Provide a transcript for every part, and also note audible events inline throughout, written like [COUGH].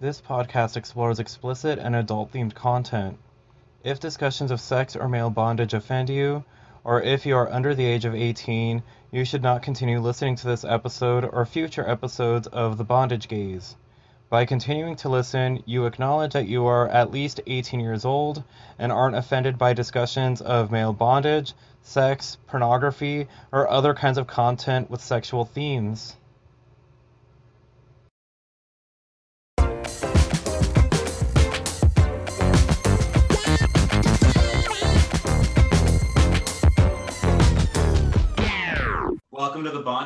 This podcast explores explicit and adult themed content. If discussions of sex or male bondage offend you, or if you are under the age of 18, you should not continue listening to this episode or future episodes of The Bondage Gaze. By continuing to listen, you acknowledge that you are at least 18 years old and aren't offended by discussions of male bondage, sex, pornography, or other kinds of content with sexual themes.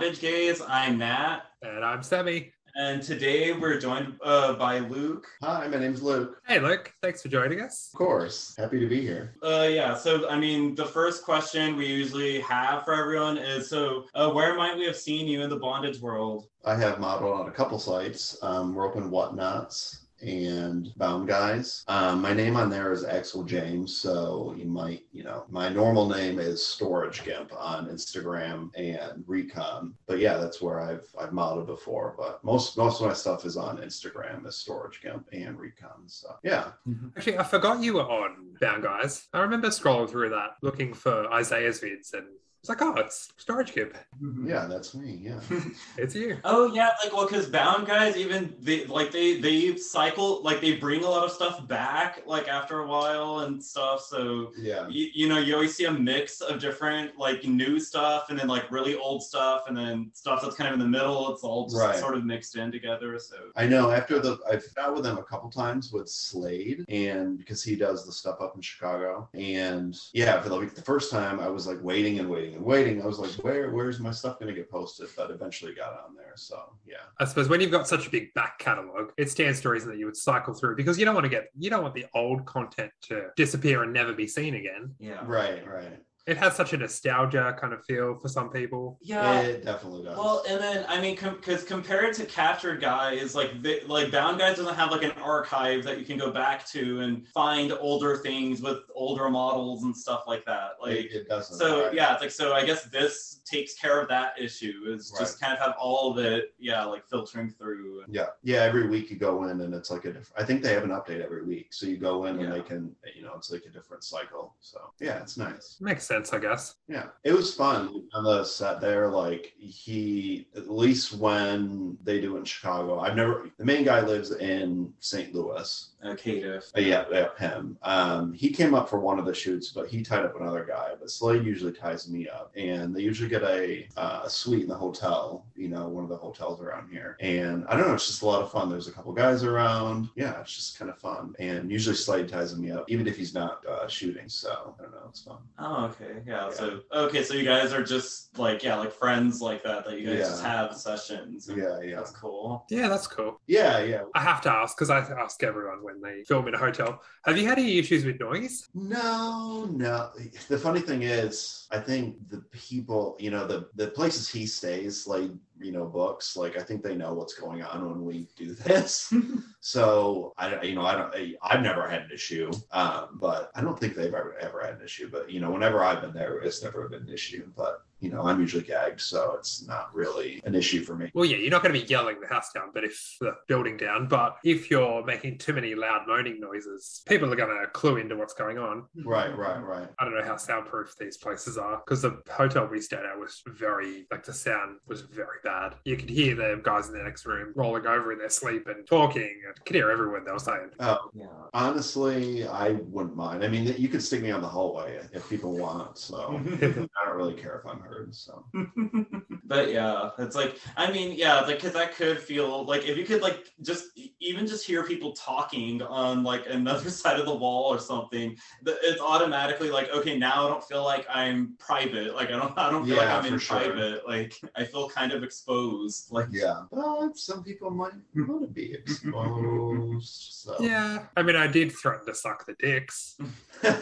Bondage Gaze. I'm Nat, And I'm Sammy. and today we're joined uh, by Luke. Hi, my name's Luke. Hey, Luke. Thanks for joining us. Of course, happy to be here. Uh, yeah, so I mean, the first question we usually have for everyone is so, uh, where might we have seen you in the bondage world? I have modeled on a couple sites, Um, we're open Whatnots and Bound Guys. Um, my name on there is Axel James, so you might, you know, my normal name is Storage Gimp on Instagram and Recon. But yeah, that's where I've I've modeled before. But most most of my stuff is on Instagram as Storage Gimp and Recon. So yeah, Actually, I forgot you were on Bound Guys. I remember scrolling through that, looking for Isaiah's vids, and it's like, oh, it's Storage Kid. Mm-hmm. yeah, that's me. Yeah. [LAUGHS] It's you. Oh yeah, like well, because bound guys even they like they they cycle like they bring a lot of stuff back like after a while and stuff. So Yeah. you, you know you always see a mix of different like new stuff and then like really old stuff and then stuff that's kind of in the middle. It's all just Right. sort of mixed in together. So I know after the I've out with them a couple times with Slade and because he does the stuff up in Chicago and yeah for the, like the first time I was like waiting and waiting and waiting. I was like where where's my stuff gonna get posted? But eventually got on there so yeah. I suppose when you've got such a big back catalogue, it stands to reason that you would cycle through because you don't want to get you don't want the old content to disappear and never be seen again. yeah, right right It has such a nostalgia kind of feel for some people. yeah. it definitely does Well, and then I mean, because compared to Captured Guys, like they, like Bound Guys doesn't have like an archive that you can go back to and find older things with older models and stuff like that. Like, it, it doesn't so right. yeah, it's like so. I guess this takes care of that issue. Is just kind of have all of it, yeah, like filtering through. yeah yeah every week you go in and it's like a different I think they have an update every week so you go in Yeah. and they can you know it's like a different cycle so yeah it's nice Makes sense, I guess. Yeah, it was fun on the set there. Like he, at least when they do it in Chicago, I've never. The main guy lives in St. Louis. Uh, Cative. Uh, yeah, yeah, him. Um, he came up for one of the shoots, but he tied up another guy. But Slade usually ties me up, and they usually get a uh, a suite in the hotel. You know, one of the hotels around here. And I don't know, it's just a lot of fun. There's a couple guys around. Yeah, it's just kind of fun. And usually Slade ties me up, even if he's not uh, shooting. So I don't know, it's fun. Oh, okay, yeah. Yeah. So okay, so you guys are just like yeah, like friends like that that you guys Yeah. just have sessions. Yeah, yeah, That's cool. Yeah, that's cool. yeah, yeah. I have to ask because I ask everyone when they film in a hotel. Have you had any issues with noise? No, no. The funny thing is, I think the people, you know, the the places he stays, like you know, books, like I think they know what's going on when we do this. [LAUGHS] so I, you know, I don't, I, I've never had an issue, um, but I don't think they've ever ever had an issue. But you know, whenever I've been there, it's never been an issue. But you know, I'm usually gagged, so it's not really an issue for me. Well, yeah, you're not going to be yelling the house down, but if the building down, but if you're making too many loud moaning noises, people are going to clue into what's going on. Right, right, right. I don't know how soundproof these places are because the hotel we stayed at was very, like, the sound was very bad. You could hear the guys in the next room rolling over in their sleep and talking. and could hear everyone they were saying. Oh, Yeah. honestly, I wouldn't mind. I mean, you could stick me on the hallway if people want. So [LAUGHS] I don't really care if I'm heard. So [LAUGHS] but yeah, it's like I mean, yeah, like because that could feel like if you could like just even just hear people talking on like [LAUGHS] another side of the wall or something, it's automatically like okay, now I don't feel like I'm private. Like I don't, I don't feel Yeah, like I'm in sure. private. Like I feel kind of exposed. Like yeah, but some people might want to be exposed. So [LAUGHS] Yeah. I mean, I did threaten to suck the dicks.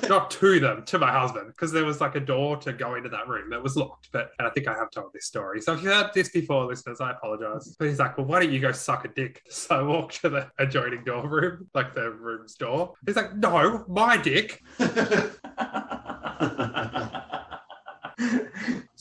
Not to them, to my husband, because there was like a door to go into that room that was locked. But and I think I have told this story. So if you heard this before, listeners, I apologize. But he's like, well, why don't you go suck a dick? [LAUGHS] So I walked to the adjoining door room, like the room's door. He's like, no, my dick. [LAUGHS]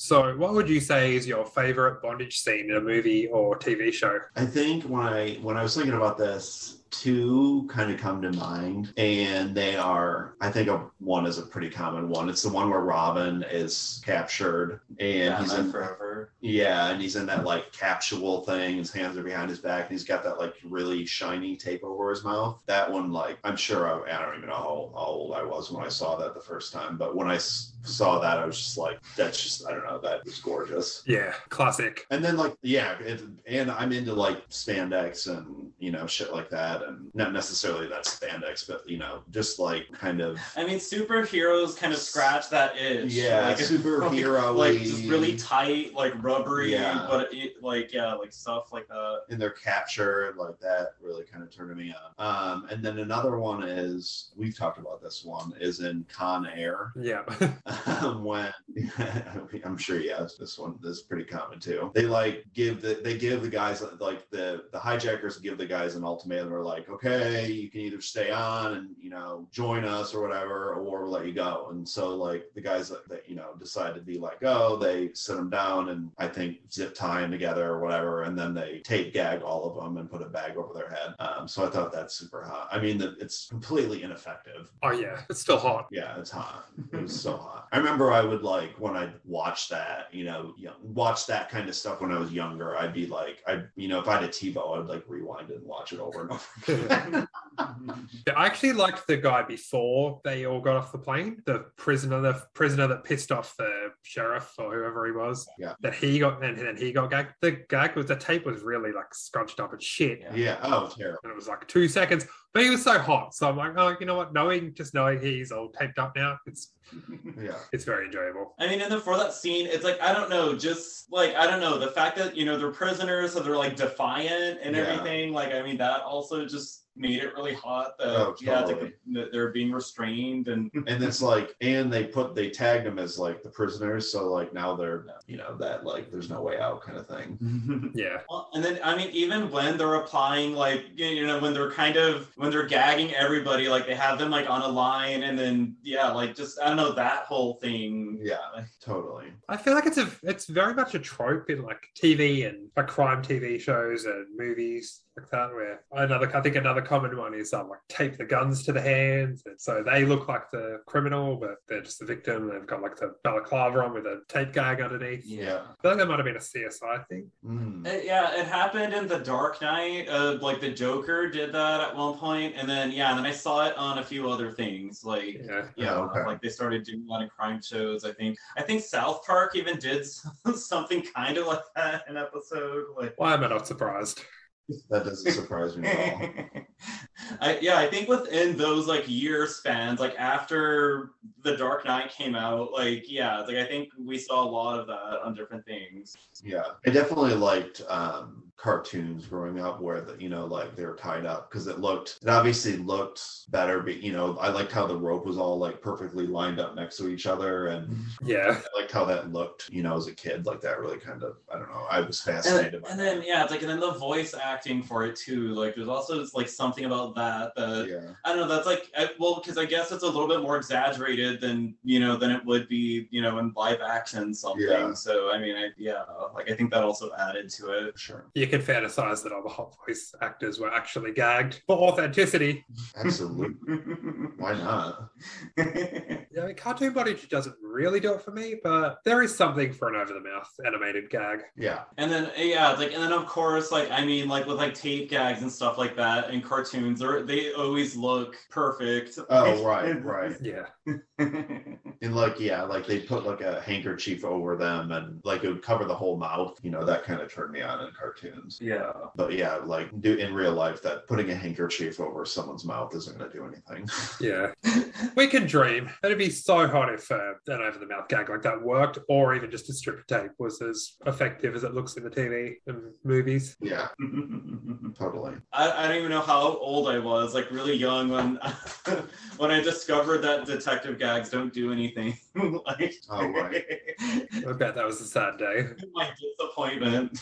So what would you say is your favorite bondage scene in a movie or TV show? I think when I when I was thinking about this, two kind of come to mind, and they are, I think, a, one is a pretty common one. It's the one where Robin is captured, and he's in forever. yeah, and he's in that like capsule thing. His hands are behind his back, and he's got that like really shiny tape over his mouth. That one, like, I'm sure I, I don't even know how, how old I was when I saw that the first time, but when I s- saw that, I was just like, that's just, I don't know, that was gorgeous. Yeah, classic. And then like, yeah, it, and I'm into like spandex and you know shit like that, and not necessarily that spandex, but you know, just like kind of I mean, superheroes kind of scratch that itch. yeah, like, superhero like just really tight, like rubbery, Yeah. but it, like yeah, like stuff like that. in their capture and like that really kind of turned me on. Um, and then another one is we've talked about this one is in Con Air Yeah. [LAUGHS] um, when [LAUGHS] I'm sure yes this one this is pretty common too. They like give the they give the guys like the the hijackers give the guys an ultimatum. They're like, okay, you can either stay on and you know join us or whatever, or we'll let you go. And so like the guys that, that you know decide to be like, oh, they sit them down and I think zip tie them together or whatever, and then they tape gag all of them and put a bag over their head. Um, so I thought that's super hot. I mean, the, it's completely ineffective. Oh yeah, it's still hot. Yeah, it's hot. It was so hot. I remember I would like when I watched that, you know, watch that kind of stuff when I was younger. I'd be like, I, you know, if I had a TiVo, I'd like rewind it and watch it over and over. [LAUGHS] I actually liked the guy before they all got off the plane. The prisoner, the prisoner that pissed off the sheriff or whoever he was. Yeah. That he got, and then he got gagged. The gag was the tape was really like scrunched up and shit. Yeah. yeah. Oh, terrible. And it was like two seconds, but he was so hot. So I'm like, oh, you know what? Knowing, just knowing he's all taped up now, it's [LAUGHS] Yeah. it's very enjoyable. I mean, and then for that scene, it's like I don't know, just like I don't know, the fact that you know they're prisoners, so they're like defiant and Yeah. everything. Like, I mean, that also just made it really hot. That Oh, yeah, it's totally. like that they're being restrained and [LAUGHS] And it's like, and they put they tagged them as like the prisoners, so like now they're, you know, that like there's no way out kind of thing. [LAUGHS] Yeah. Well, and then I mean, even when they're applying, like you know, when they're kind of when they're gagging everybody, like they have them like on a line, and then yeah, like just I don't know that whole thing. Yeah, totally. I feel like it's a it's very much a trope in like TV and like crime TV shows and movies like that. Where another I think another common one is um, like tape the guns to the hands, and so they look like the criminal, but they're just the victim. They've got like the balaclava on with a tape gag underneath. Yeah. I think like that might have been a CSI thing. Mm. Uh, yeah, it happened in The Dark Knight. Uh, like the Joker did that at one point, and then yeah, and then I saw it on a few other things. Like Yeah. yeah, Oh, okay. like they started doing a lot of crime shows. I think I think South Park even did [LAUGHS] something kind of like that an episode. Like Why am I not surprised? That doesn't surprise me at all. [LAUGHS] I, yeah, I think within those like year spans, like after The Dark Knight came out, like yeah, like I think we saw a lot of that on different things. Yeah, I definitely liked um, cartoons growing up where the, you know like they were tied up because it looked it obviously looked better. But you know, I liked how the rope was all like perfectly lined up next to each other, and mm-hmm. Yeah. I liked how that looked. You know, as a kid, like that really kind of I don't know. I was And, fascinated. by and that. then yeah, it's like and then the voice acting for it too. Like there's also like something about that that yeah, I don't know. That's like I, well, because I guess it's a little bit more exaggerated than you know than it would be you know in live action something. Yeah. So I mean, I, yeah, like I think that also added to it. sure, You can fantasize that all the hot voice actors were actually gagged for authenticity. absolutely. [LAUGHS] Why not? Yeah, I mean, cartoon body doesn't really do it for me, but there is something for an over the mouth animated gag. Yeah, And then uh, yeah, like and then of course like I mean like with like tape gags and stuff like that in cartoons, they they always look perfect. Oh, right, [LAUGHS] right. Yeah. [LAUGHS] and like yeah, like they put like a handkerchief over them, and like it would cover the whole mouth. You know, that kind of turned me on in cartoons. Yeah. But yeah, like do in real life, that putting a handkerchief over someone's mouth isn't going to do anything. [LAUGHS] Yeah. We can dream. It'd be so hot if uh, an over the mouth gag like that worked, or even just a strip of tape was as effective as it looks in the TV and movies. yeah, [LAUGHS] totally. I, I don't even know how old I was, like really young when [LAUGHS] when I discovered that detective gags don't do anything. like, Oh, right. I bet that was a sad day. my disappointment.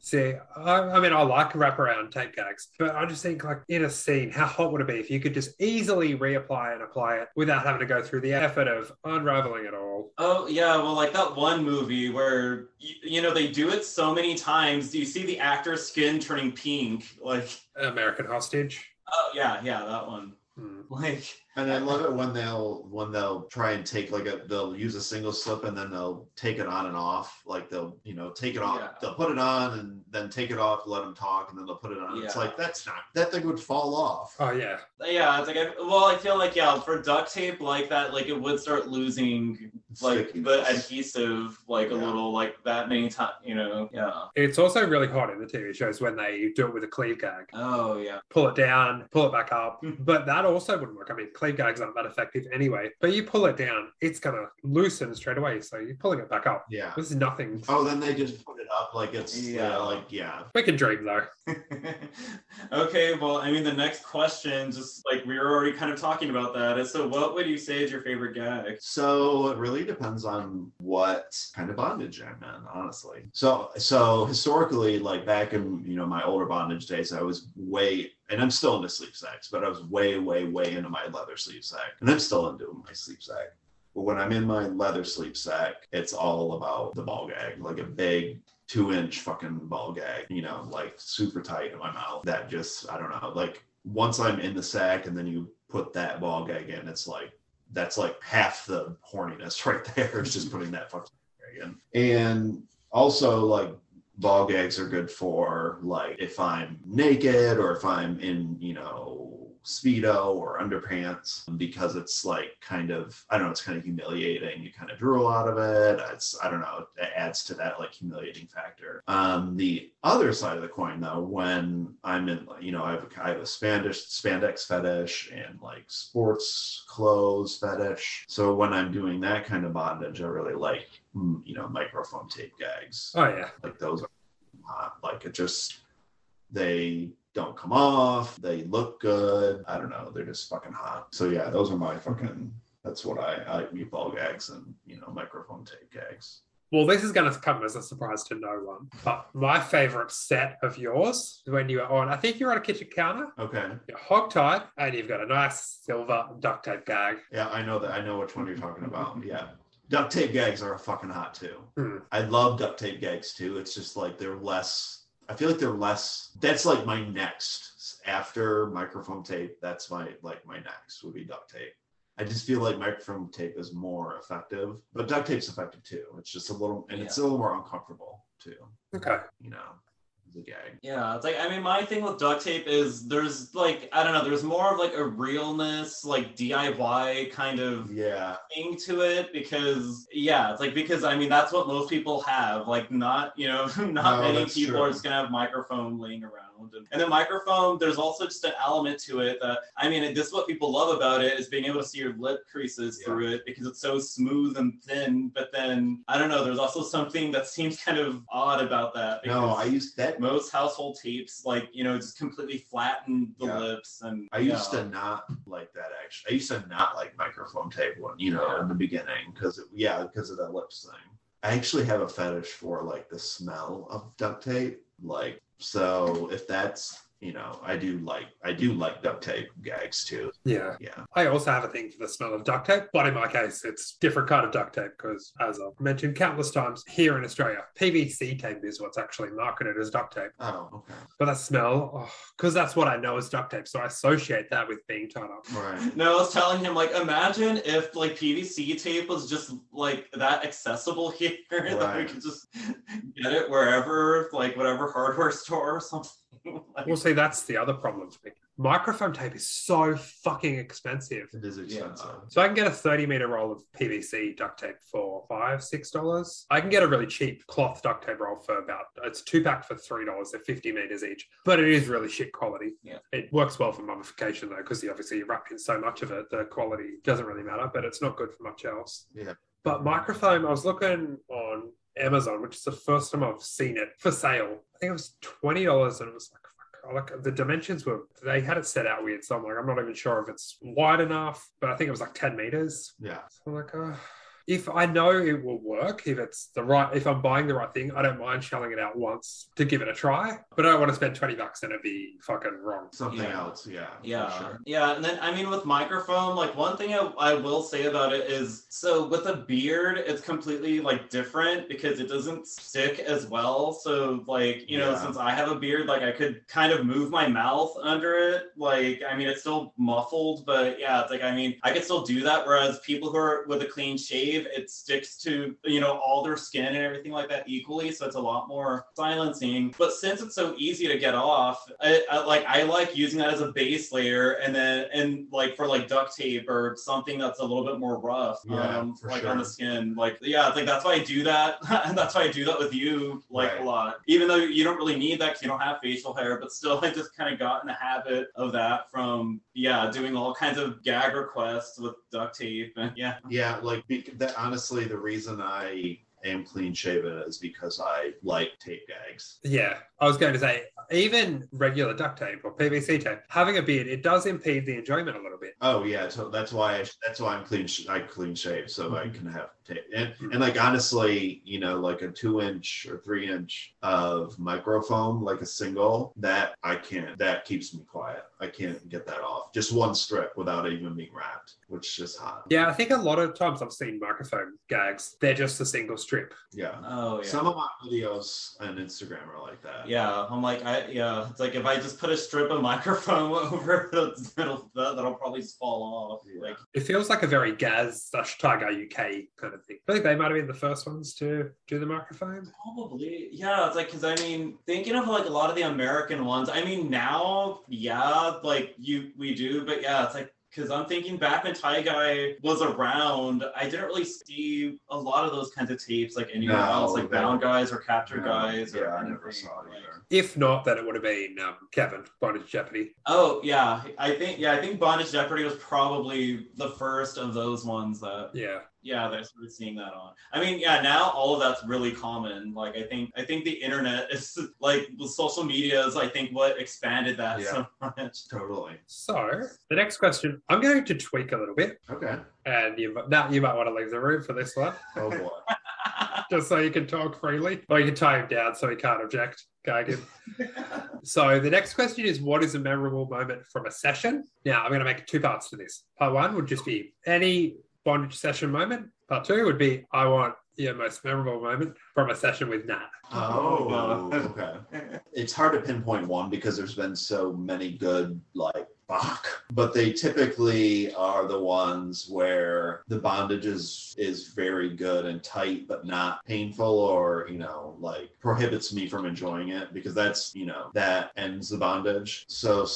See, I, I mean, I like wraparound tape gags, but I just think, like, in a scene, how hot would it be if you could just easily reapply and apply it without having to go through the effort of unraveling it all. Oh yeah, well, like that one movie where you, you know they do it so many times. Do you see the actor's skin turning pink? Like, American Hostage. oh yeah, yeah, that one. Hmm. Like, And I love it when they'll when they'll try and take like a they'll use a single slip and then they'll take it on and off. Like they'll you know take it off, Yeah. they'll put it on and then take it off, let them talk, and then they'll put it on. It's like that's not that thing would fall off. Oh yeah. yeah, it's like I, well, I feel like yeah, for duct tape like that, like it would start losing like the adhesive like a little like that many times. You know? Yeah. It's also really hot in the TV shows when they do it with a cleave gag. Oh yeah. Pull it down, pull it back up. [LAUGHS] But that also wouldn't work. I mean, cleave gags aren't that effective anyway. But you pull it down, it's gonna loosen straight away. So you're pulling it back up. Yeah. This is nothing. Oh, then they just put it up like it's Yeah. yeah, like yeah. We can dream though. [LAUGHS] okay, well, I mean, the next question, just like we were already kind of talking about that, is so what would you say is your favorite gag? So it really depends on what kind of bondage I'm in, honestly. So so historically, like back in you know my older bondage days, I was way and I'm still into sleep sacks, but I was way, way, way into my leather sleep sack. And I'm still into my sleep sack. But when I'm in my leather sleep sack, it's all about the ball gag, like a big two inch fucking ball gag, you know, like super tight in my mouth. That just I don't know, like once I'm in the sack and then you put that ball gag in, it's like that's like half the horniness [LAUGHS] right there. It's just putting that fucking gag in. And also like ball gags are good for like if I'm naked or if I'm in, you know, speedo or underpants because it's like kind of I don't know, it's kind of humiliating. You kind of drool out of it. It's I don't know, it adds to that like humiliating factor. Um the other side of the coin though, when I'm in you know, I have a, I have a spandex spandex fetish and like sports clothes fetish. So when I'm doing that kind of bondage, I really like you know, microfoam tape gags Oh yeah. like those are hot. Like it just they don't come off. They look good. I don't know. They're just fucking hot. So yeah, those are my fucking. That's what I I like meatball gags and you know microfoam tape gags. Well, this is going to come as a surprise to no one. But my favorite set of yours when you were on, I think you're on a kitchen counter, Okay. you're hogtied, and you've got a nice silver duct tape gag. Yeah, I know that. I know which one you're talking about. Yeah. Duct tape gags are a fucking hot too. Hmm. I love duct tape gags too. It's just like they're less. I feel like they're less. That's like my next after microfoam tape. That's my like my next would be duct tape. I just feel like microfoam tape is more effective, but duct tape's effective too. It's just a little, and it's a little more uncomfortable too. Okay. You know, the gag. Yeah, it's like I mean, my thing with duct tape is there's like I don't know, there's more of like a realness, like DIY kind of Yeah, thing to it because yeah, it's like because I mean that's what most people have. Like not you know [LAUGHS] not No, many people true. are just gonna have microfoam laying around. And, and the microfoam, there's also just an element to it that I mean, this is what people love about it is being able to see your lip creases Yeah. through it because it's so smooth and thin. But then I don't know, there's also something that seems kind of odd about that. no, I used that. most household tapes like you know just completely flatten the Yeah. lips and I used yeah. to not like that actually. I used to not like microfoam tape one, you know, Yeah. in the beginning because yeah, because of that lips thing. I actually have a fetish for like the smell of duct tape. Like so if that's you know, I do like I do like duct tape gags too. Yeah. Yeah. I also have a thing for the smell of duct tape, but in my case, it's different kind of duct tape because, as I've mentioned countless times, here in Australia, PVC tape is what's actually marketed as duct tape. Oh, okay. But that smell, oh, because that's what I know as duct tape, so I associate that with being tied up. Right. [LAUGHS] no, I was telling him like imagine if like PVC tape was just like that accessible [LAUGHS] here that we could just get it wherever like whatever hardware store or something. [LAUGHS] Like, Well, see, that's the other problem for me. Microfoam tape is so fucking expensive. It is expensive. So I can get a 30 meter roll of PVC duct tape for five, six dollars. I can get a really cheap cloth duct tape roll for about it's two pack for three dollars. They're 50 meters each, but it is really shit quality. Yeah. It works well for mummification though, because obviously you wrap in so much of it, the quality doesn't really matter, but it's not good for much else. Yeah. But microfoam, I was looking on Amazon, which is the first time I've seen it for sale. I think it was twenty dollars, and it was like, fuck, oh, like the dimensions were they had it set out weird. So I'm like, I'm not even sure if it's wide enough, but I think it was like ten meters. Yeah. So I'm like, oh. If I know it will work, if it's the right, if I'm buying the right thing, I don't mind shelling it out once to give it a try. But I don't want to spend twenty bucks and it be fucking wrong. Something Yeah. else, yeah. Yeah, sure. yeah, and then I mean with microfoam, like one thing I, I will say about it is, so with a beard, it's completely like different because it doesn't stick as well. So like you know, Yeah. since I have a beard, like I could kind of move my mouth under it. Like I mean, it's still muffled, but yeah, it's like I mean, I could still do that. Whereas people who are with a clean shave, it sticks to you know all their skin and everything like that equally, so it's a lot more silencing. But since it's so easy to get off, I, I like I like using that as a base layer, and then and like for like duct tape or something that's a little bit more rough, Yeah, um, like sure. on the skin. Like yeah, it's like that's why I do that, and [LAUGHS] that's why I do that with you like Right. a lot. Even though you don't really need that because you don't have facial hair, but still, [LAUGHS] I just kind of got in the habit of that from yeah, doing all kinds of gag requests with duct tape, and yeah, Yeah, like be- that. Honestly, the reason I am clean shaven is because I like tape gags. Yeah, I was going to say, even regular duct tape or PVC tape, having a beard, it does impede the enjoyment a little bit. Oh yeah, so that's why I, that's why I'm clean. sh- I clean shave so I Mhm. can have tape. And Mhm. and like honestly, you know, like a two inch or three inch of microfoam, like a single, that I can't. That keeps me quiet. I can't get that off. Just one strip without even being wrapped, which is just hot. Yeah, I think a lot of times I've seen microfoam gags, they're just a single strip. Yeah. oh yeah. Some of my videos on Instagram are like that. Yeah, I'm like, I yeah, it's like if I just put a strip of microfoam [LAUGHS] over, it'll, it'll that, that'll probably fall off. Yeah. Like, It feels like a very Gaz slash Tie Guy UK kind of thing. I think they might have been the first ones to do the microfoam. probably, yeah. It's like because I mean, thinking of like a lot of the American ones. I mean, now, yeah, like you we do, but yeah, it's like. Because I'm thinking back when Tie Guy was around, I didn't really see a lot of those kinds of tapes like anywhere No, else, like they- Bound Guys or Capture No, Guys. Or Yeah, I never saw it either. If not, then it would have been um, Kevin, Bondage Jeopardy. Oh yeah, I think yeah, I think Bondage Jeopardy was probably the first of those ones that Yeah. Yeah that I started seeing that on. I mean yeah, now all of that's really common. Like I think I think the internet [LAUGHS] is like with social media is I think what expanded that so much. Totally. So the next question, I'm going to tweak a little bit, Okay. and you now you might want to leave the room for this one, Oh boy. [LAUGHS] [LAUGHS] just so you can talk freely, or you can tie him down so he can't object. Gag him. So the next question is, what is a memorable moment from a session? Now I'm going to make two parts to this. Part one would just be any bondage session moment. Part two would be, I want your most memorable moment from a session with Nat. Oh, Oh, okay. It's hard to pinpoint one because there's been so many good, like, fuck. But they typically are the ones where the bondage is, is very good and tight, but not painful or, you know, like prohibits me from enjoying it because that's, you know, that ends the bondage. So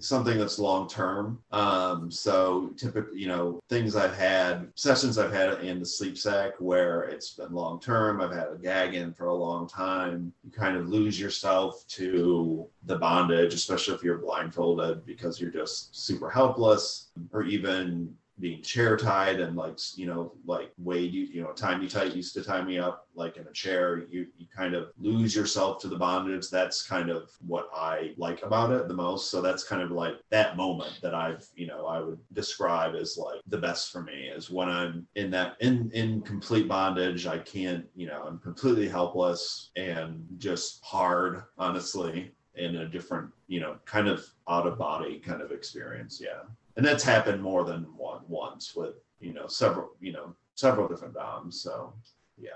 something that's long term. Um, so typically, you know, things I've had, sessions I've had in the sleep sack where it's been long term. I've had a gag in for a long time. You kind of lose yourself to the bondage, especially if you're blindfolded because you're just super helpless, or even being chair tied and like you know like Wade you you know tie me tight used to tie me up like in a chair you you kind of lose yourself to the bondage. That's kind of what I like about it the most. So that's kind of like that moment that I've you know I would describe as like the best for me is when I'm in that in in complete bondage I can't you know I'm completely helpless and just hard honestly in a different you know kind of out of body kind of experience. Yeah and that's happened more than one once with you know several you know several different doms so yeah.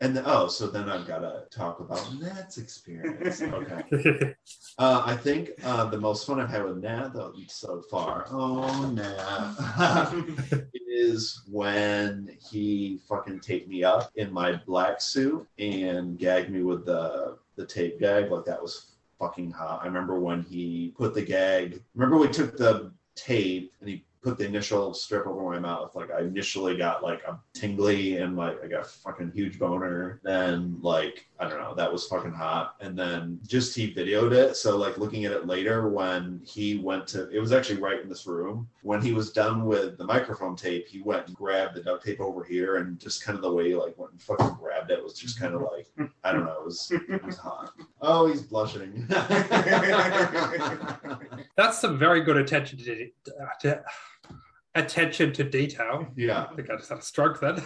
And then, oh so then i've got to talk about nat's experience. [LAUGHS] Okay. Uh, i think uh, the most fun i've had with nat though so far oh nat [LAUGHS] is when he fucking taped me up in my black suit and gagged me with the the tape gag like that was fucking hot. I remember when he put the gag remember we took the tape and he put the initial strip over my mouth. Like I initially got like a tingly and like I got fucking huge boner. Then like I don't know, that was fucking hot. And then just he videoed it. So like looking at it later when he went to it was actually right in this room. When he was done with the microfoam tape, he went and grabbed the duct tape over here and just kind of the way he like went and fucking grabbed it was just kind of like I don't know, it was it was hot. Oh, he's blushing. [LAUGHS] That's some very good attention to, to attention to detail. Yeah. I think I just had a stroke then.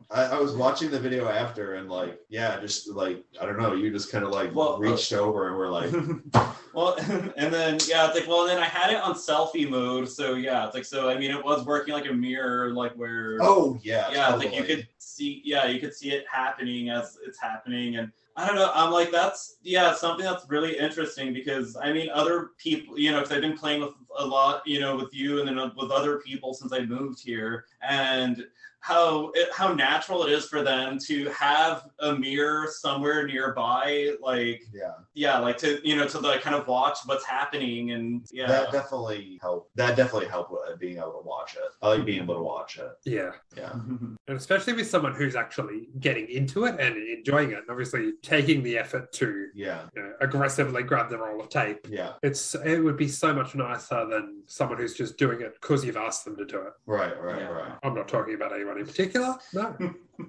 [LAUGHS] I, I was watching the video after and like, yeah, just like I don't know, you just kind of like Well, uh, reached over and were like, [LAUGHS] [LAUGHS] well, and then yeah, it's like well, then I had it on selfie mode, so yeah, it's like so. I mean, it was working like a mirror, like where oh yeah, yeah, it's like you could see, yeah, you could see it happening as it's happening, and I don't know, I'm like that's yeah, something that's really interesting because I mean, other people, you know, because I've been playing with a lot, you know, with you and then with other people since I moved here, and how it, how natural it is for them to have a mirror somewhere nearby, like yeah. yeah, like to you know to like kind of watch what's happening and yeah. That definitely helped. That definitely helped with being able to watch it. I like being able to watch it. yeah. Yeah. [LAUGHS] And especially with someone who's actually getting into it and enjoying it, and obviously taking the effort to Yeah. you know, aggressively grab the roll of tape. Yeah. It's it would be so much nicer than someone who's just doing it because you've asked them to do it. Right. Right. Yeah. Right. I'm not talking about anyone in particular. No. [LAUGHS] [LAUGHS]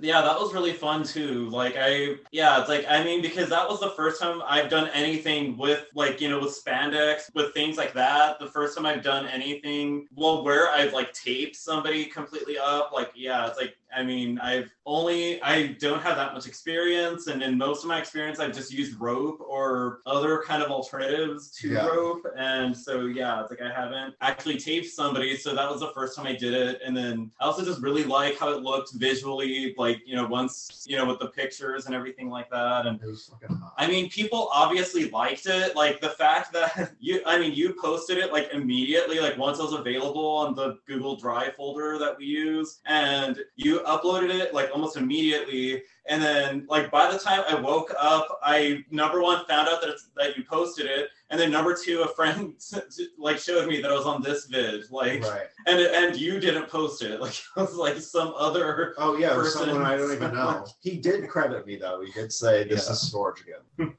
yeah, that was really fun too. Like I yeah, it's like I mean because that was the first time I've done anything with like, you know, with spandex, with things like that. The first time I've done anything well where I've like taped somebody completely up, like yeah, it's like I mean, I've only I don't have that much experience and in most of my experience I've just used rope or other kind of alternatives to Yeah. rope and so yeah, it's like I haven't actually taped somebody, so that was the first time I did it and then I also just really like how it looked visually like, you know, once, you know, with the pictures and everything like that and It was fucking hot. I mean, people obviously liked it. Like the fact that [LAUGHS] you, I mean, you posted it like immediately, like once it was available on the Google Drive folder that we use, and you uploaded it like almost immediately. And then, like by the time I woke up, I number one found out that it's, that you posted it, and then number two, a friend [LAUGHS] like showed me that I was on this vid, like, Right. and and you didn't post it, [LAUGHS] like it was like some other. Oh yeah, person. someone I don't even [LAUGHS] know. He did credit me though. He did say this Yeah. is storage again.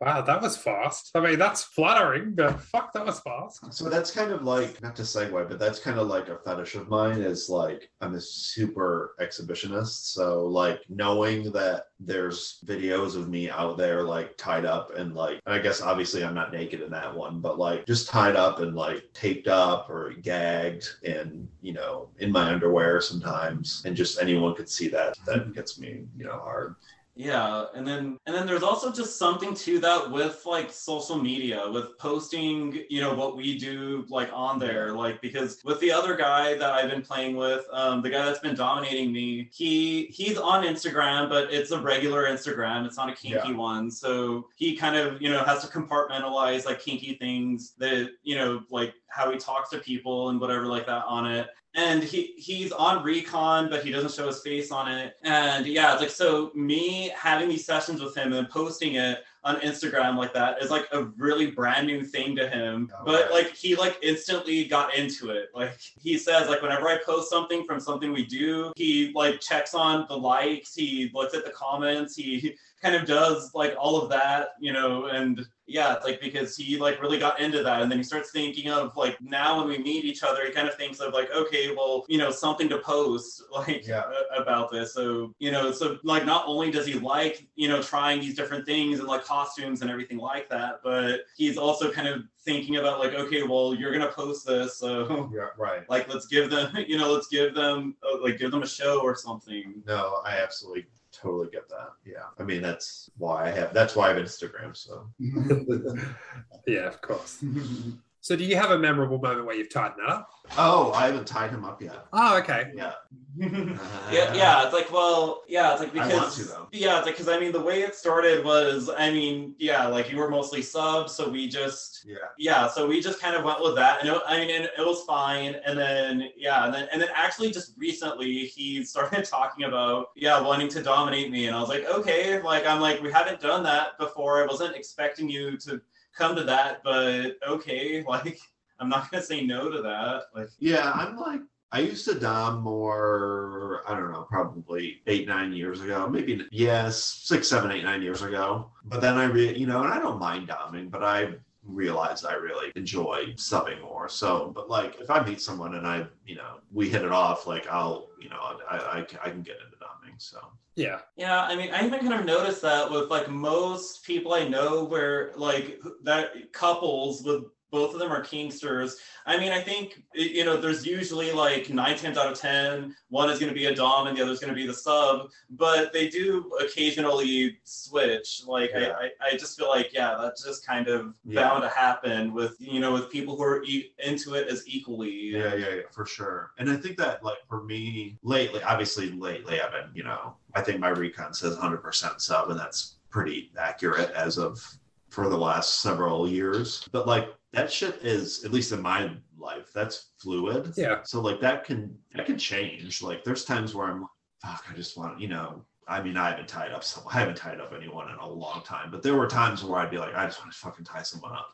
Wow, that was fast. I mean, that's flattering, but fuck, that was fast. So that's kind of like not to segue, but that's kind of like a fetish of mine. Is like I'm a super exhibitionist, so like knowing that there's videos of me out there like tied up and like and I guess obviously I'm not naked in that one, but like just tied up and like taped up or gagged and you know in my underwear sometimes, and just anyone could see that. That gets me you know hard. Yeah, and then and then there's also just something to that with like social media, with posting, you know, what we do like on there, like because with the other guy that I've been playing with, um, the guy that's been dominating me, he he's on Instagram, but it's a regular Instagram, it's not a kinky Yeah. one, so he kind of you know has to compartmentalize like kinky things that you know like how he talks to people and whatever like that on it and he he's on recon but he doesn't show his face on it. And yeah it's like so me having these sessions with him and posting it on instagram like that is like a really brand new thing to him. Oh, but right. like he like instantly got into it. Like he says like whenever i post something from something we do he like checks on the likes he looks at the comments he [LAUGHS] kind of does like all of that you know and yeah like because he like really got into that and then he starts thinking of like now when we meet each other he kind of thinks of like okay well you know something to post [LAUGHS] like Yeah. about this so you know so like not only does he like you know trying these different things and like costumes and everything like that but he's also kind of thinking about like okay well you're gonna post this so [LAUGHS] Yeah, right. like let's give them [LAUGHS] you know let's give them uh, like give them a show or something No, I absolutely totally get that. Yeah. I mean that's why I have that's why I have Instagram, so [LAUGHS] Yeah, of course. [LAUGHS] So, do you have a memorable moment where you've tied Nat up? Oh, I haven't tied him up yet. Oh, okay. Yeah. [LAUGHS] yeah, yeah, it's like, well, yeah, it's like I because want to, though. yeah, it's like because I mean the way it started was, I mean, yeah, like you were mostly subs, so we just Yeah. yeah, so we just kind of went with that, and it, I mean, and it was fine, and then yeah, and then and then actually just recently he started [LAUGHS] talking about yeah wanting to dominate me, and I was like, okay, like I'm like we haven't done that before, I wasn't expecting you to come to that, but okay, [LAUGHS] like I'm not gonna say no to that, like. Yeah, I'm like I used to dom more, I don't know, probably eight, nine years ago. Maybe yes, six, seven, eight, nine years ago. But then I re you know, and I don't mind doming, but I realized I really enjoy subbing more. So but like if I meet someone and I, you know, we hit it off, like I'll, you know, I I, I can get into doming. So Yeah. Yeah, I mean, I even kind of noticed that with like most people I know, where like that couples with both of them are Kinksters. I mean, I think you know, there's usually like nine times out of ten, one is going to be a dom and the other is going to be the sub, but they do occasionally switch. Like Yeah. I, I, I just feel like yeah, that's just kind of Yeah. bound to happen with you know with people who are e- into it as equally. Yeah, yeah, yeah, for sure. And I think that, like, for me, lately, obviously, lately, I've been, you know, I think my recon says 100% sub, and that's pretty accurate as of for the last several years. But, like, that shit is, at least in my life, that's fluid. Yeah. So, like, that can, that can change. Like, there's times where I'm like, fuck, I just want, you know, I mean, I haven't tied up someone, I haven't tied up anyone in a long time, but there were times where I'd be like, I just want to fucking tie someone up.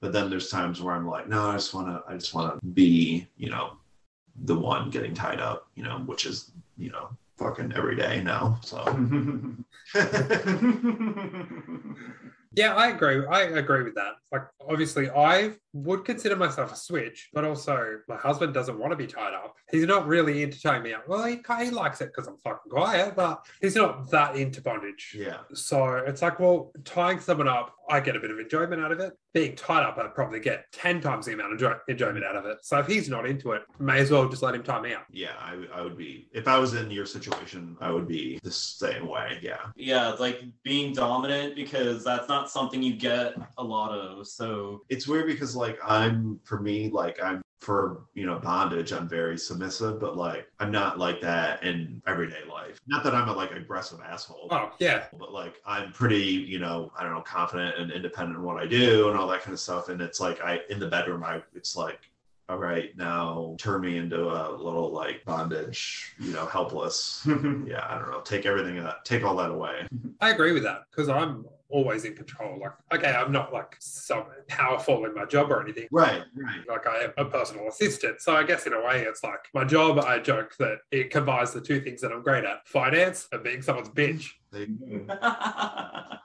But then there's times where I'm like, no, I just want to, I just want to be, you know, the one getting tied up, you know, which is, you know, fucking every day now. So, [LAUGHS] [LAUGHS] [LAUGHS] Yeah, I agree. I agree with that. Like, obviously, I would consider myself a switch, but also my husband doesn't want to be tied up. He's not really into tying me up. Well, he, he likes it because I'm fucking quiet, but he's not that into bondage. yeah, So it's like, well, tying someone up, I get a bit of enjoyment out of it. Being tied up, I'd probably get 10 times the amount of enjoy- enjoyment out of it. So if he's not into it, may as well just let him tie me up. yeah, I, I would be, if I was in your situation, I would be the same way. Yeah. Yeah, like being dominant because that's not something you get a lot of. So It's weird because, like, I'm, for me, like, I'm, for you know bondage i'm very submissive but like i'm not like that in everyday life not that i'm a like aggressive asshole Oh, yeah. but like I'm pretty, you know, I don't know, confident and independent in what I do and all that kind of stuff. And it's like I in the bedroom, I it's like, all right, now turn me into a little like bondage, you know, helpless. [LAUGHS] yeah, I don't know. Take everything that take all that away. I agree with that because I'm always in control. Like, okay, I'm not like so powerful in my job or anything. Right, right. Like I am a personal assistant. So I guess in a way it's like my job, I joke that it combines the two things that I'm great at. Finance and being someone's bitch. [LAUGHS]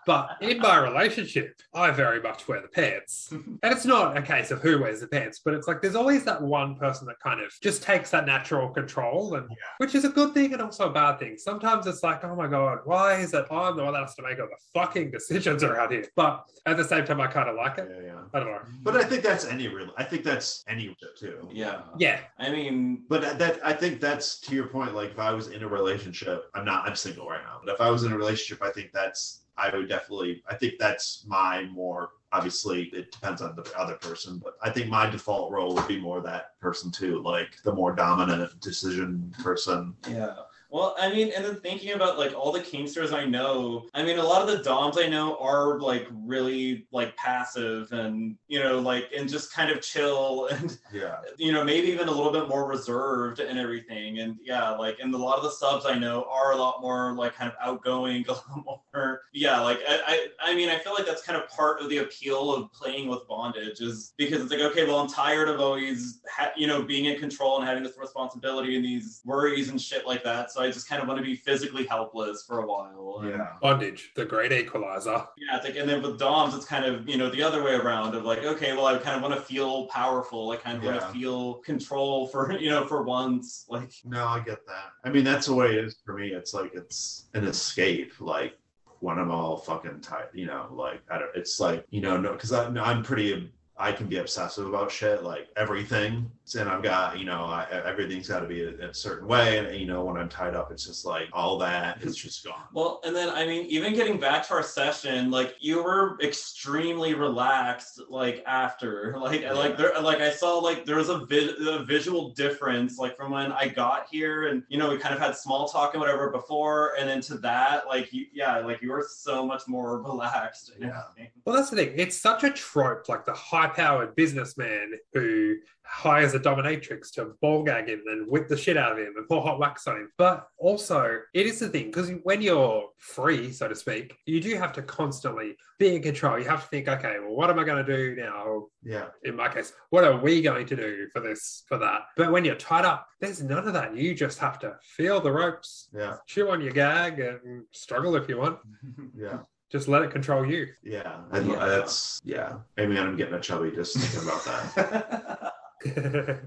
But in my relationship, I very much wear the pants. [LAUGHS] And it's not a case of who wears the pants, but it's like there's always that one person that kind of just takes that natural control, and Yeah. which is a good thing and also a bad thing. Sometimes it's like, oh my god, why is it I'm the one that has to make all the fucking decisions around here? But at the same time, I kind of like it. yeah, yeah. I don't know. But I think that's any real. I think that's any too. yeah. Yeah, I mean, But that I think that's to your point. Like if I was in a relationship, I'm not. I'm single right now. But if I was in a relationship, I think that's. I would definitely. I think that's my more. Obviously, it depends on the other person, but I think my default role would be more that person too, like the more dominant decision person. Yeah. Well, I mean, and then thinking about like all the Kinksters I know, I mean, a lot of the Doms I know are like really like passive and, you know, like, and just kind of chill [LAUGHS] and, Yeah, you know, maybe even a little bit more reserved and everything. And yeah, like, and a lot of the subs I know are a lot more like kind of outgoing, [LAUGHS] a lot more, yeah, like, I, I, I mean, I feel like that's kind of part of the appeal of playing with bondage is because it's like, okay, well, I'm tired of always, ha- you know, being in control and having this responsibility and these worries and shit like that. So I just kind of want to be physically helpless for a while. And- yeah, bondage, the great equalizer. yeah, it's like, and then with DOMs, it's kind of, you know, the other way around of like, okay, well, I kind of want to feel powerful. I kind of want to feel control for, [LAUGHS] you know, for once. Like, No, I get that. I mean, that's the way it is for me. It's like it's an escape. Like when I'm all fucking tired, you know, like I don't. It's like you know, no, because I'm I'm pretty. I can be obsessive about shit, like everything. And I've got, you know, I, everything's got to be a, a certain way. And you know, when I'm tied up, it's just like all that is just gone. well, and then, I mean, even getting back to our session, like you were extremely relaxed, like after, [LAUGHS] like, Yeah. like there, like I saw, like there was a, vi- a visual difference, like from when I got here, and you know, we kind of had small talk and whatever before, and then to that, like, you, yeah, like you were so much more [LAUGHS] relaxed. Yeah. Well, that's the thing. It's such a trope, like the high-powered businessman who hires a dominatrix to ball gag him and whip the shit out of him and pour hot wax on him. But also, it is the thing because when you're free, so to speak, you do have to constantly be in control. You have to think, okay, well, what am I going to do now? Yeah, In my case, what are we going to do for this, for that? But when you're tied up, there's none of that. You just have to feel the ropes, yeah, chew on your gag, and struggle if you want. [LAUGHS] yeah, Just let it control you. yeah. I, Yeah. That's yeah. Maybe I'm getting a chubby just thinking about that.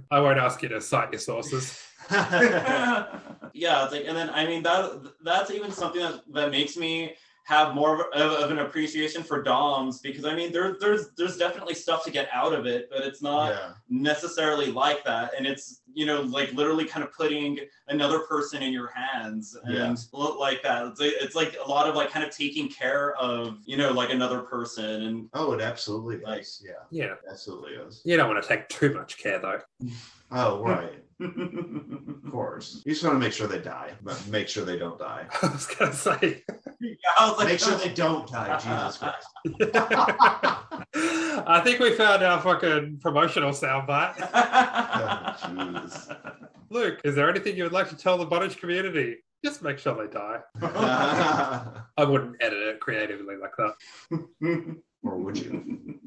[LAUGHS] I won't ask you to cite your sources. [LAUGHS] yeah, it's like, and then I mean that that's even something that that makes me have more of, of an appreciation for DOMs because I mean there there's there's definitely stuff to get out of it, but it's not yeah. necessarily like that and it's you know like literally kind of putting another person in your hands and Yeah. like that it's like, it's like a lot of like kind of taking care of you know like another person and Oh, it absolutely Like- is. Yeah, Yeah. absolutely is. You don't want to take too much care though. [LAUGHS] Oh, right. [LAUGHS] Of course. You just want to make sure they die, but make sure they don't die. [LAUGHS] I was gonna say. [LAUGHS] I was like, Make sure they don't die. Jesus Christ. I think we found our fucking promotional soundbite. Oh. Luke, is there anything you would like to tell the bondage community? Just make sure they die. I wouldn't edit it creatively like that. or would you?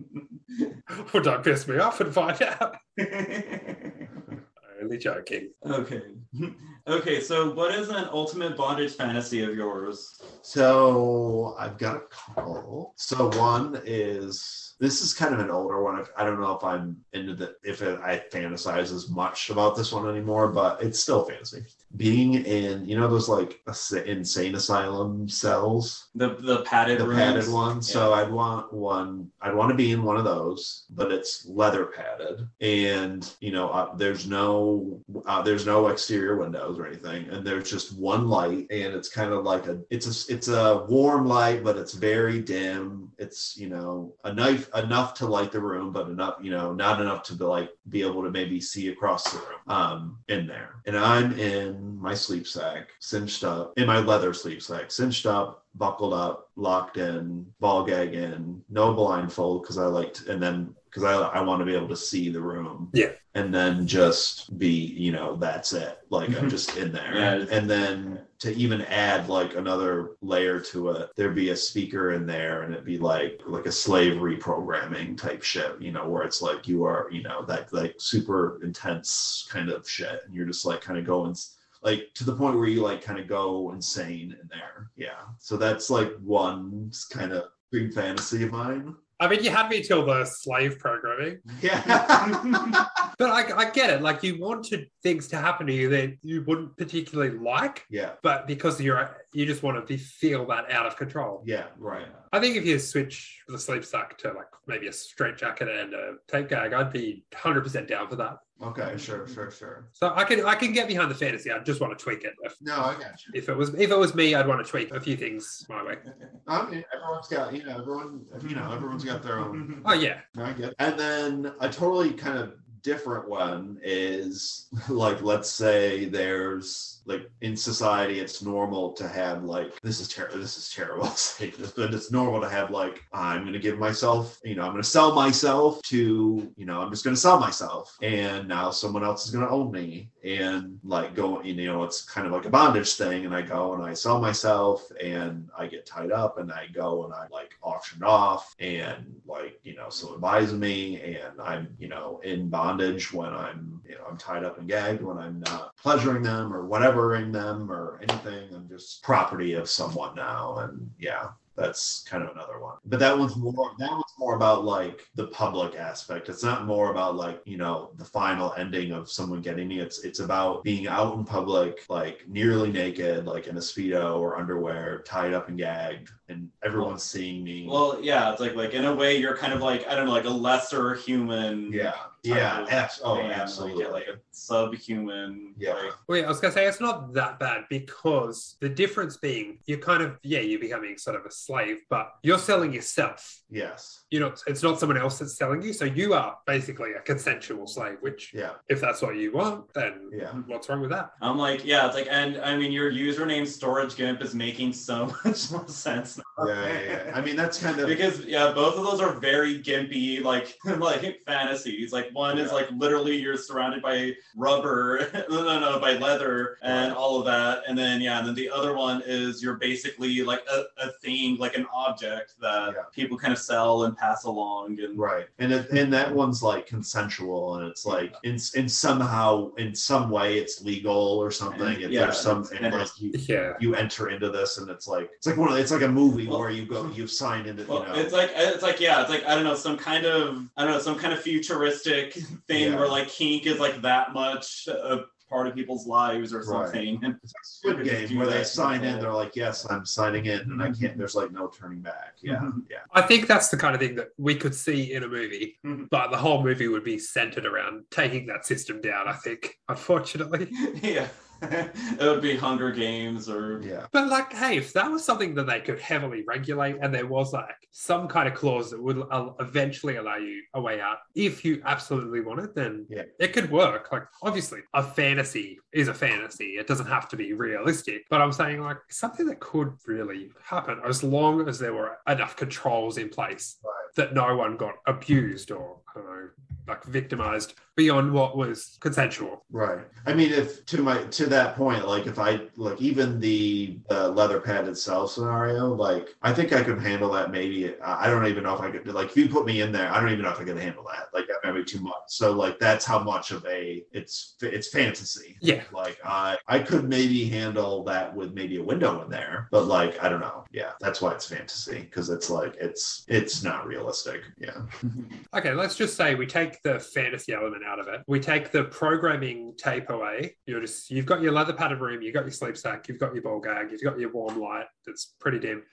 [LAUGHS] Well, don't piss me off and find out. [LAUGHS] Only joking. okay. [LAUGHS] Okay, so what is an ultimate bondage fantasy of yours? So I've got a couple. So one is this is kind of an older one. I don't know if I'm into the if it, I fantasize as much about this one anymore, but it's still fantasy. Being in you know those like insane asylum cells, The the padded the rooms? padded ones. So I'd want one. I'd want to be in one of those, but it's leather padded, and you know uh, there's no uh, there's no exterior windows or anything, and there's just one light, and it's kind of like a it's a it's a warm light, but it's very dim. It's you know a knife enough to light the room, but enough you know not enough to be like be able to maybe see across the room um in there, and I'm in my sleep sack cinched up in my leather sleep sack cinched up buckled up, locked in, ball gag in, no blindfold because I like and then because I I want to be able to see the room. Yeah. And then just be, you know, that's it. Like I'm mm-hmm. just in there. Yeah. And then to even add like another layer to it, there'd be a speaker in there and it'd be like like a slave reprogramming type shit, you know, where it's like you are, you know, that like super intense kind of shit. And you're just like kind of going like to the point where you like kind of go insane in there. Yeah. So that's like one kind of dream fantasy of mine. I mean, you had me till the slave programming, Yeah. [LAUGHS] but I, I get it. Like, you wanted things to happen to you that you wouldn't particularly like, yeah. but because you're you just want to be, feel that out of control. Yeah. Right. I think if you switch the sleep sack to like maybe a straight jacket and a tape gag, I'd be 100% down for that. Okay. Sure. Sure. Sure. So I can I can get behind the fantasy. I just want to tweak it. If, No, I got you. if it was if it was me, I'd want to tweak a few things my way. [LAUGHS] I mean, everyone's got, you know, everyone, you know, everyone's got their own. [LAUGHS] Oh yeah, I get it. And then a totally kind of different one is like, let's say there's like in society, it's normal to have like this is terrible. This is terrible. [LAUGHS] this, but it's normal to have like I'm to give myself, you know, I'm to sell myself to, you know, I'm just to sell myself, and now someone else is to own me, and like go, you know, it's kind of like a bondage thing, and I go and I sell myself, and I get tied up, and I go and I like auction off, and like you know, someone buys me, and I'm you know in bondage when I'm you know I'm tied up and gagged when I'm not pleasuring them or whatevering them or anything. I'm just property of someone now, and yeah. That's kind of another one, but that one's more. That one's more about like the public aspect. It's not more about like you know the final ending of someone getting me. It's it's about being out in public, like nearly naked, like in a speedo or underwear, tied up and gagged, and everyone's seeing me. Well, yeah, it's like like in a way you're kind of like I don't know, like a lesser human. yeah, yeah, of abs- oh, man, absolutely. Like, like a subhuman. Yeah. Like, Wait, I was gonna say it's not that bad because the difference being you're kind of yeah you're becoming sort of a slave, but you're selling yourself. yes, You know, it's not someone else that's selling you, so you are basically a consensual slave. Which, yeah, if that's what you want, then yeah. what's wrong with that? I'm like, yeah, it's like, and I mean, your username storage gimp is making so [LAUGHS] much more sense now. Yeah, yeah, yeah. I mean, that's kind of because yeah, both of those are very gimpy, like [LAUGHS] like fantasies. Like one is like literally you're surrounded by rubber, [LAUGHS] no, no, no, by leather and Right. all of that, and then yeah, and then the other one is you're basically like a, a thing, like an object that Yeah. people kind of sell and pass along, and right, and it, and that one's like consensual, and it's like in in somehow in some way it's legal or something. And- If yeah, there's some and and like you, Yeah, you enter into this, and it's like it's like one of it's like a movie Well- where you go you sign into Well, you know it's like it's like yeah, it's like I don't know, some kind of I don't know, some kind of futuristic thing Yeah. where like kink is like that much a part of people's lives or Right. something. And [LAUGHS] It's like Squid Game where they that sign in, they're like, "Yes, I'm signing in," and I Mhm. can't. There's like no turning back. Yeah, Mhm. yeah, I think that's the kind of thing that we could see in a movie, Mhm. but the whole movie would be centered around taking that system down, I think, unfortunately. [LAUGHS] yeah, [LAUGHS] it would be Hunger Games or yeah. But, like, hey, if that was something that they could heavily regulate and there was, like, some kind of clause that would uh, eventually allow you a way out, if you absolutely wanted, then Yeah. it could work. Like, obviously, a fantasy is a fantasy. It doesn't have to be realistic. But I'm saying, like, something that could really happen as long as there were enough controls in place Right. that no one got abused or, I don't know, like victimized beyond what was consensual. Right. I mean, if to my to that point, like if I like even the uh, leather padded cell scenario, like I think I could handle that. Maybe I I don't even know if I could. Like if you put me in there, I don't even know if I could handle that. Like that might be too much. So like that's how much of a it's it's fantasy. Yeah. Like I I could maybe handle that with maybe a window in there, but like I don't know. Yeah, that's why it's fantasy because it's like it's it's not realistic. Yeah. [LAUGHS] Okay, let's just say we take the fantasy element out of it. We take the programming tape away. You're just you've got your leather padded room, you've got your sleep sack, you've got your ball gag, you've got your warm light that's pretty dim.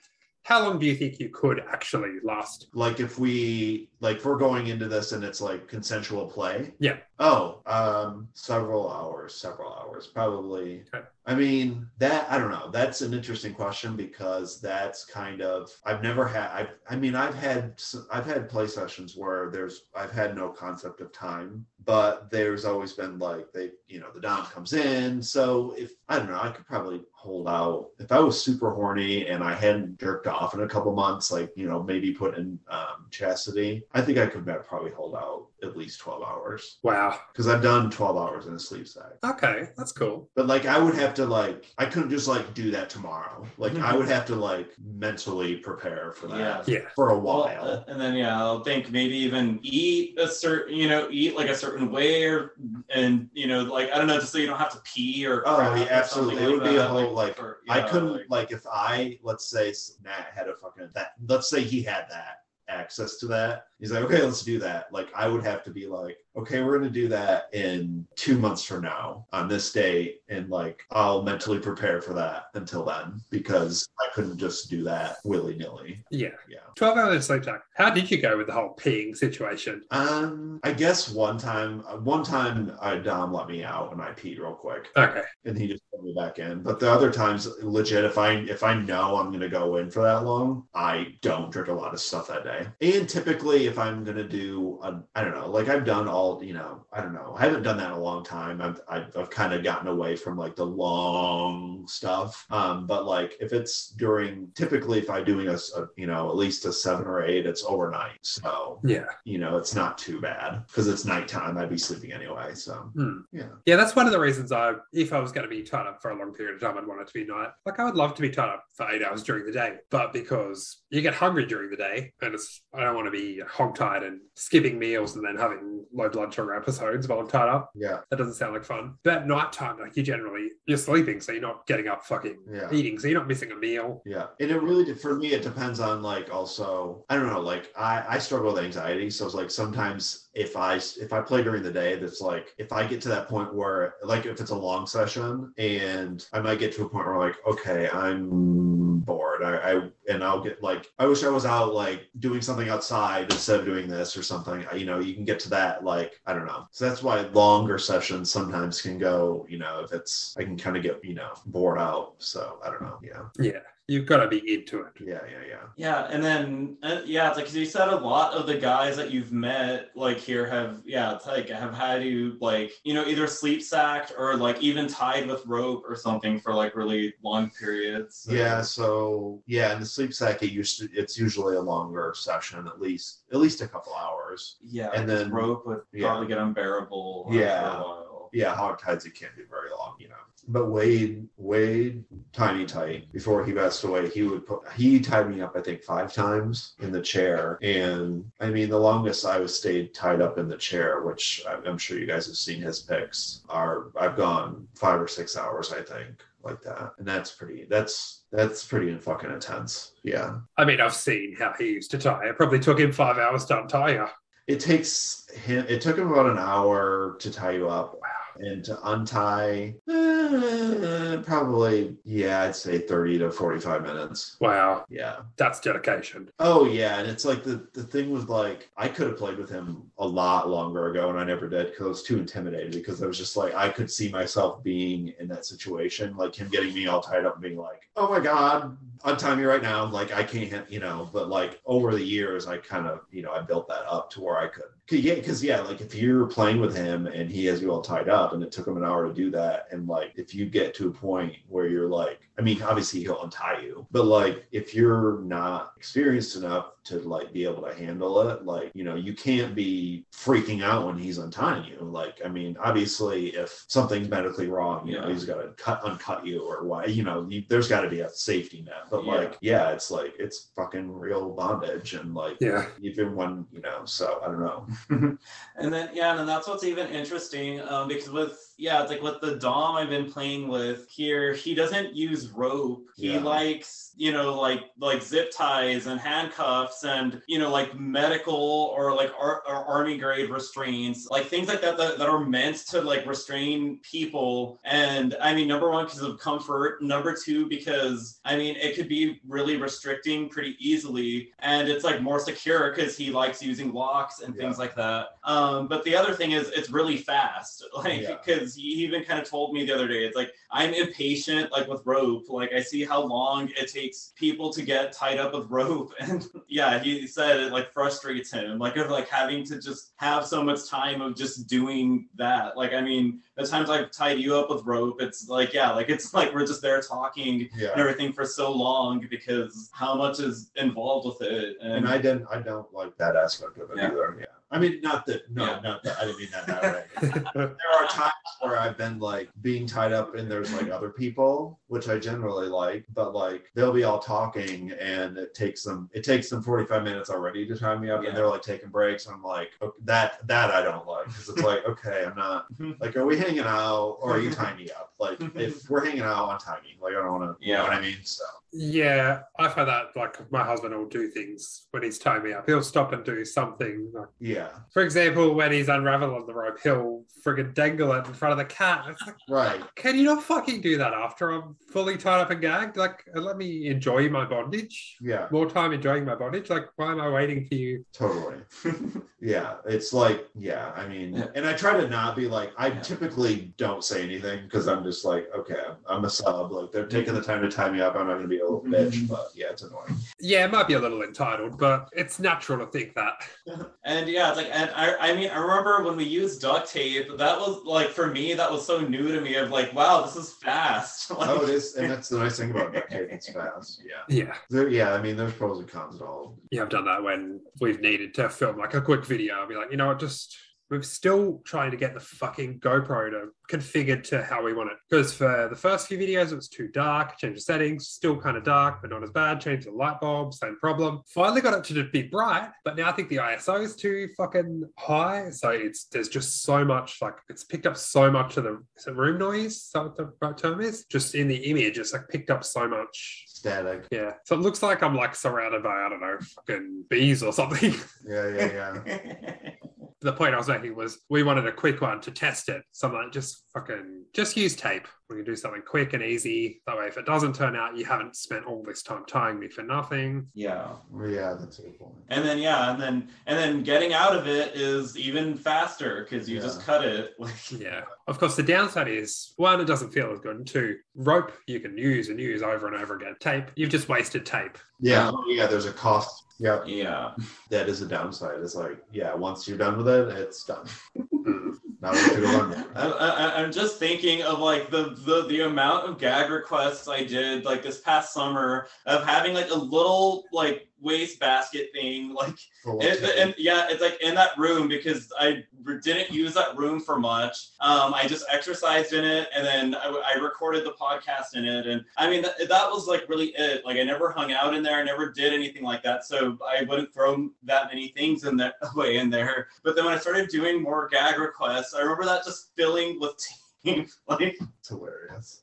How long do you think you could actually last? like if we like if we're going into this and it's like consensual play Yeah. oh um several hours several hours probably Okay. I mean that i don't know. That's an interesting question because that's kind of i've never had i i mean i've had I've had play sessions where there's i've had no concept of time but there's always been like they you know the dom comes in. So if i don't know i could probably hold out. If i was super horny and i hadn't jerked off in a couple months like you know maybe put in um, chastity i think i could probably hold out at least 12 hours. Wow. because i've done 12 hours in a sleep sack. Okay, that's cool. but like I would have to like I couldn't just like do that tomorrow. Like I would have to like mentally prepare for that Yeah. Yeah. for a while. uh, and then yeah, I'll think maybe even eat a certain, you know, eat like a certain way, or and you know, like I don't know, just so you don't have to pee or. Oh, crap yeah, absolutely. something It would like be a whole like for- I yeah, couldn't like- like, if I let's say Nat had a fucking that let's say he had that access to that. He's like, okay, let's do that. Like I would have to be like, okay, we're gonna do that in two months from now on this date, and like I'll mentally prepare for that until then because I couldn't just do that willy nilly. Yeah. Yeah. 12 hours sleep sack. How did you go with the whole peeing situation? Um, I guess one time, uh, one time, I Dom let me out and I peed real quick, Okay. and he just put me back in. But the other times, legit, if I if I know I'm gonna go in for that long, I don't drink a lot of stuff that day. And typically, if I'm gonna do, a, I don't know, like I've done all, you know, I don't know, I haven't done that in a long time. I've I've, I've kind of gotten away from like the long stuff. Um, but like if it's during, typically, if I'm doing a, a, you know, at least a seven or eight, it's overnight. So Yeah. you know, it's not too bad because it's nighttime. I'd be sleeping anyway. So Hmm. yeah, Yeah, that's one of the reasons I, if I was going to be tied up for a long period of time, I'd want it to be night. Like, I would love to be tied up for eight hours during the day, but because you get hungry during the day, and it's, I don't want to be hog-tied and skipping meals and then having low blood sugar episodes while I'm tied up. yeah, That doesn't sound like fun. But at nighttime, like, you generally, you're sleeping, so you're not getting up fucking yeah. eating, so you're not missing a meal. Yeah, and it really for me it depends on like also I don't know like I I struggle with anxiety so it's like sometimes if I if I play during the day that's like if I get to that point where like if it's a long session and I might get to a point where like okay I'm bored I, I and I'll get like I wish I was out like doing something outside instead of doing this or something you know you can get to that like I don't know. So that's why longer sessions sometimes can go you know if it's I can kind of get you know bored out. So I don't know. Yeah. Yeah, you've got to be into it. yeah, yeah, yeah. Yeah, and then uh, yeah, it's like 'cause you said a lot of the guys that you've met like here have yeah, it's like have had you like you know either sleep sacked or like even tied with rope or something for like really long periods. So- Yeah, so yeah, in the sleep sack, it used to, it's usually a longer session, at least at least a couple hours. yeah, and and then- then rope would yeah. probably get unbearable. Yeah. for a while. Yeah, hog tides it can't be very long, you know. But Wade, Wade, tiny tight. Before he passed away, he would put he tied me up, I think, five times in the chair. And I mean, the longest I was stayed tied up in the chair, which I'm sure you guys have seen his pics, are I've gone five or six hours, I think, like that. And that's pretty. That's that's pretty fucking intense. Yeah. I mean, I've seen how he used to tie. It probably took him five hours to untie you. it takes him. It took him about an hour to tie you up. And to untie, eh, probably, yeah, I'd say 30 to 45 minutes. Wow, Yeah. that's dedication. Oh yeah, and it's like the the thing was like I could have played with him a lot longer ago, and I never did because I was too intimidated. Because I was just like I could see myself being in that situation, like him getting me all tied up and being like, "Oh my god, untie me right now!" Like I can't, you know. But like over the years, I kind of, you know, I built that up to where I could. Cause, yeah, because yeah, like if you're playing with him and he has you all tied up, and it took him an hour to do that, and like if you get to a point where you're like, I mean, obviously he'll untie you, but like if you're not experienced enough to like be able to handle it, like you know, you can't be freaking out when he's untying you. Like, I mean, obviously if something's medically wrong, you know, he's got to cut uncut you or why, you know, you, there's got to be a safety net. But Yeah. like, yeah, it's like it's fucking real bondage, and like Yeah. even when you know, so I don't know. [LAUGHS] And then yeah, and then that's what's even interesting um, because with yeah, it's like with the Dom I've been playing with here, he doesn't use rope. He Yeah. likes you know like like zip ties and handcuffs and you know like medical or like ar- or army grade restraints, like things like that, that that are meant to like restrain people. And I mean, number one because of comfort. Number two because I mean it could be really restricting pretty easily, and it's like more secure because he likes using locks and things Yeah. like that. Um, but the other thing is it's really fast, [LAUGHS] like Yeah. Because he even kind of told me the other day, it's like I'm impatient, like with rope. Like I see how long it takes people to get tied up with rope, [LAUGHS] and yeah, he said it like frustrates him, like of like having to just have so much time of just doing that. Like I mean, the times I've tied you up with rope, it's like yeah, like it's [LAUGHS] like we're just there talking Yeah. and everything for so long because how much is involved with it. And, and I didn't I don't like that aspect of it Yeah. either. Yeah. I mean not that no, Yeah. not that I didn't mean that that way. [LAUGHS] there are times where I've been like being tied up and there's like other people, which I generally like, but like they'll be all talking and it takes them it takes them 45 minutes already to tie me up Yeah. and they're like taking breaks. And I'm like, okay, that that I don't like because it's like, [LAUGHS] okay, I'm not like, are we hanging out or are you [LAUGHS] tying me up? Like [LAUGHS] if we're hanging out, untie me. Like I don't want to, you know Yeah. what I mean? So Yeah, I find that like my husband will do things when he's tying me up. He'll stop and do something. Like, yeah, for example, when he's unraveling the rope, he'll friggin' dangle it in front of the cat. It's like, right. can you not fucking do that after I'm fully tied up and gagged? Like, let me enjoy my bondage. Yeah. More time enjoying my bondage. Like, why am I waiting for you? Totally. [LAUGHS] Yeah, it's like, yeah, I mean, Yeah. and I try to not be like, I Yeah. typically don't say anything because I'm just like, okay, I'm a sub. Like, they're taking the time to tie me up. I'm not going to be a little mm-hmm. bitch, but yeah, it's annoying. Yeah, it might be a little entitled, but it's natural to think that. [LAUGHS] And yeah, it's like, and I, I mean, I remember when we used duct tape, that was like, for me, that was so new to me of like, wow, this is fast. [LAUGHS] like, Oh, it is. And that's the nice thing about duct tape. It's fast. [LAUGHS] Yeah. Yeah. There, yeah, I mean, there's pros and cons to all. Yeah, I've done that when we've needed to film like a quick video. I'll be like, you know what, just we're still trying to get the fucking GoPro to configured to how we want it. Because for the first few videos, it was too dark. Change the settings, still kind of dark, but not as bad. Change the light bulb, same problem. Finally got it to be bright, but now I think the ISO is too fucking high. So it's there's just so much like it's picked up so much of the is it room noise. Is that what the right term is? Just in the image, it's like picked up so much. Static. Yeah. So it looks like I'm like surrounded by I don't know fucking bees or something. Yeah, yeah, yeah. [LAUGHS] the point I was making was we wanted a quick one to test it. So I'm like, just fucking just use tape. We can do something quick and easy. That way, if it doesn't turn out, you haven't spent all this time tying me for nothing. yeah. Yeah, that's a good point. And then yeah, and then and then getting out of it is even faster because you Yeah. just cut it. [LAUGHS] Like Yeah. Of course, the downside is one, it doesn't feel as good, and two, rope you can use and use over and over again. Tape, you've just wasted tape. Yeah, oh, yeah, there's a cost. Yeah, yeah. that is a downside. It's like, yeah, once you're done with it, it's done. Mm. Have to go run more. I, I, I'm just thinking of like the, the the amount of gag requests I did like this past summer of having like a little like waste basket thing [LAUGHS] like it, and yeah it's like in that room because I didn't use that room for much. Um I just exercised in it and then I, I recorded the podcast in it and I mean that, that was like really it. Like I never hung out in there. I never did anything like that so I wouldn't throw that many things in that [LAUGHS] way in there. But then when I started doing more gag requests I remember that just filling with tape [LAUGHS] like It's hilarious.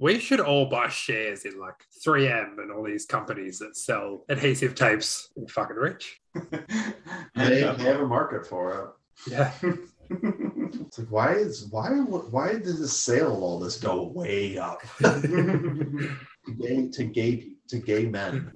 We should all buy shares in like 3M and all these companies that sell adhesive tapes. We're fucking rich. [LAUGHS] they, they have a market for it. Yeah. [LAUGHS] It's like why is why why did the sale of all this go way up to gay to gay to gay men?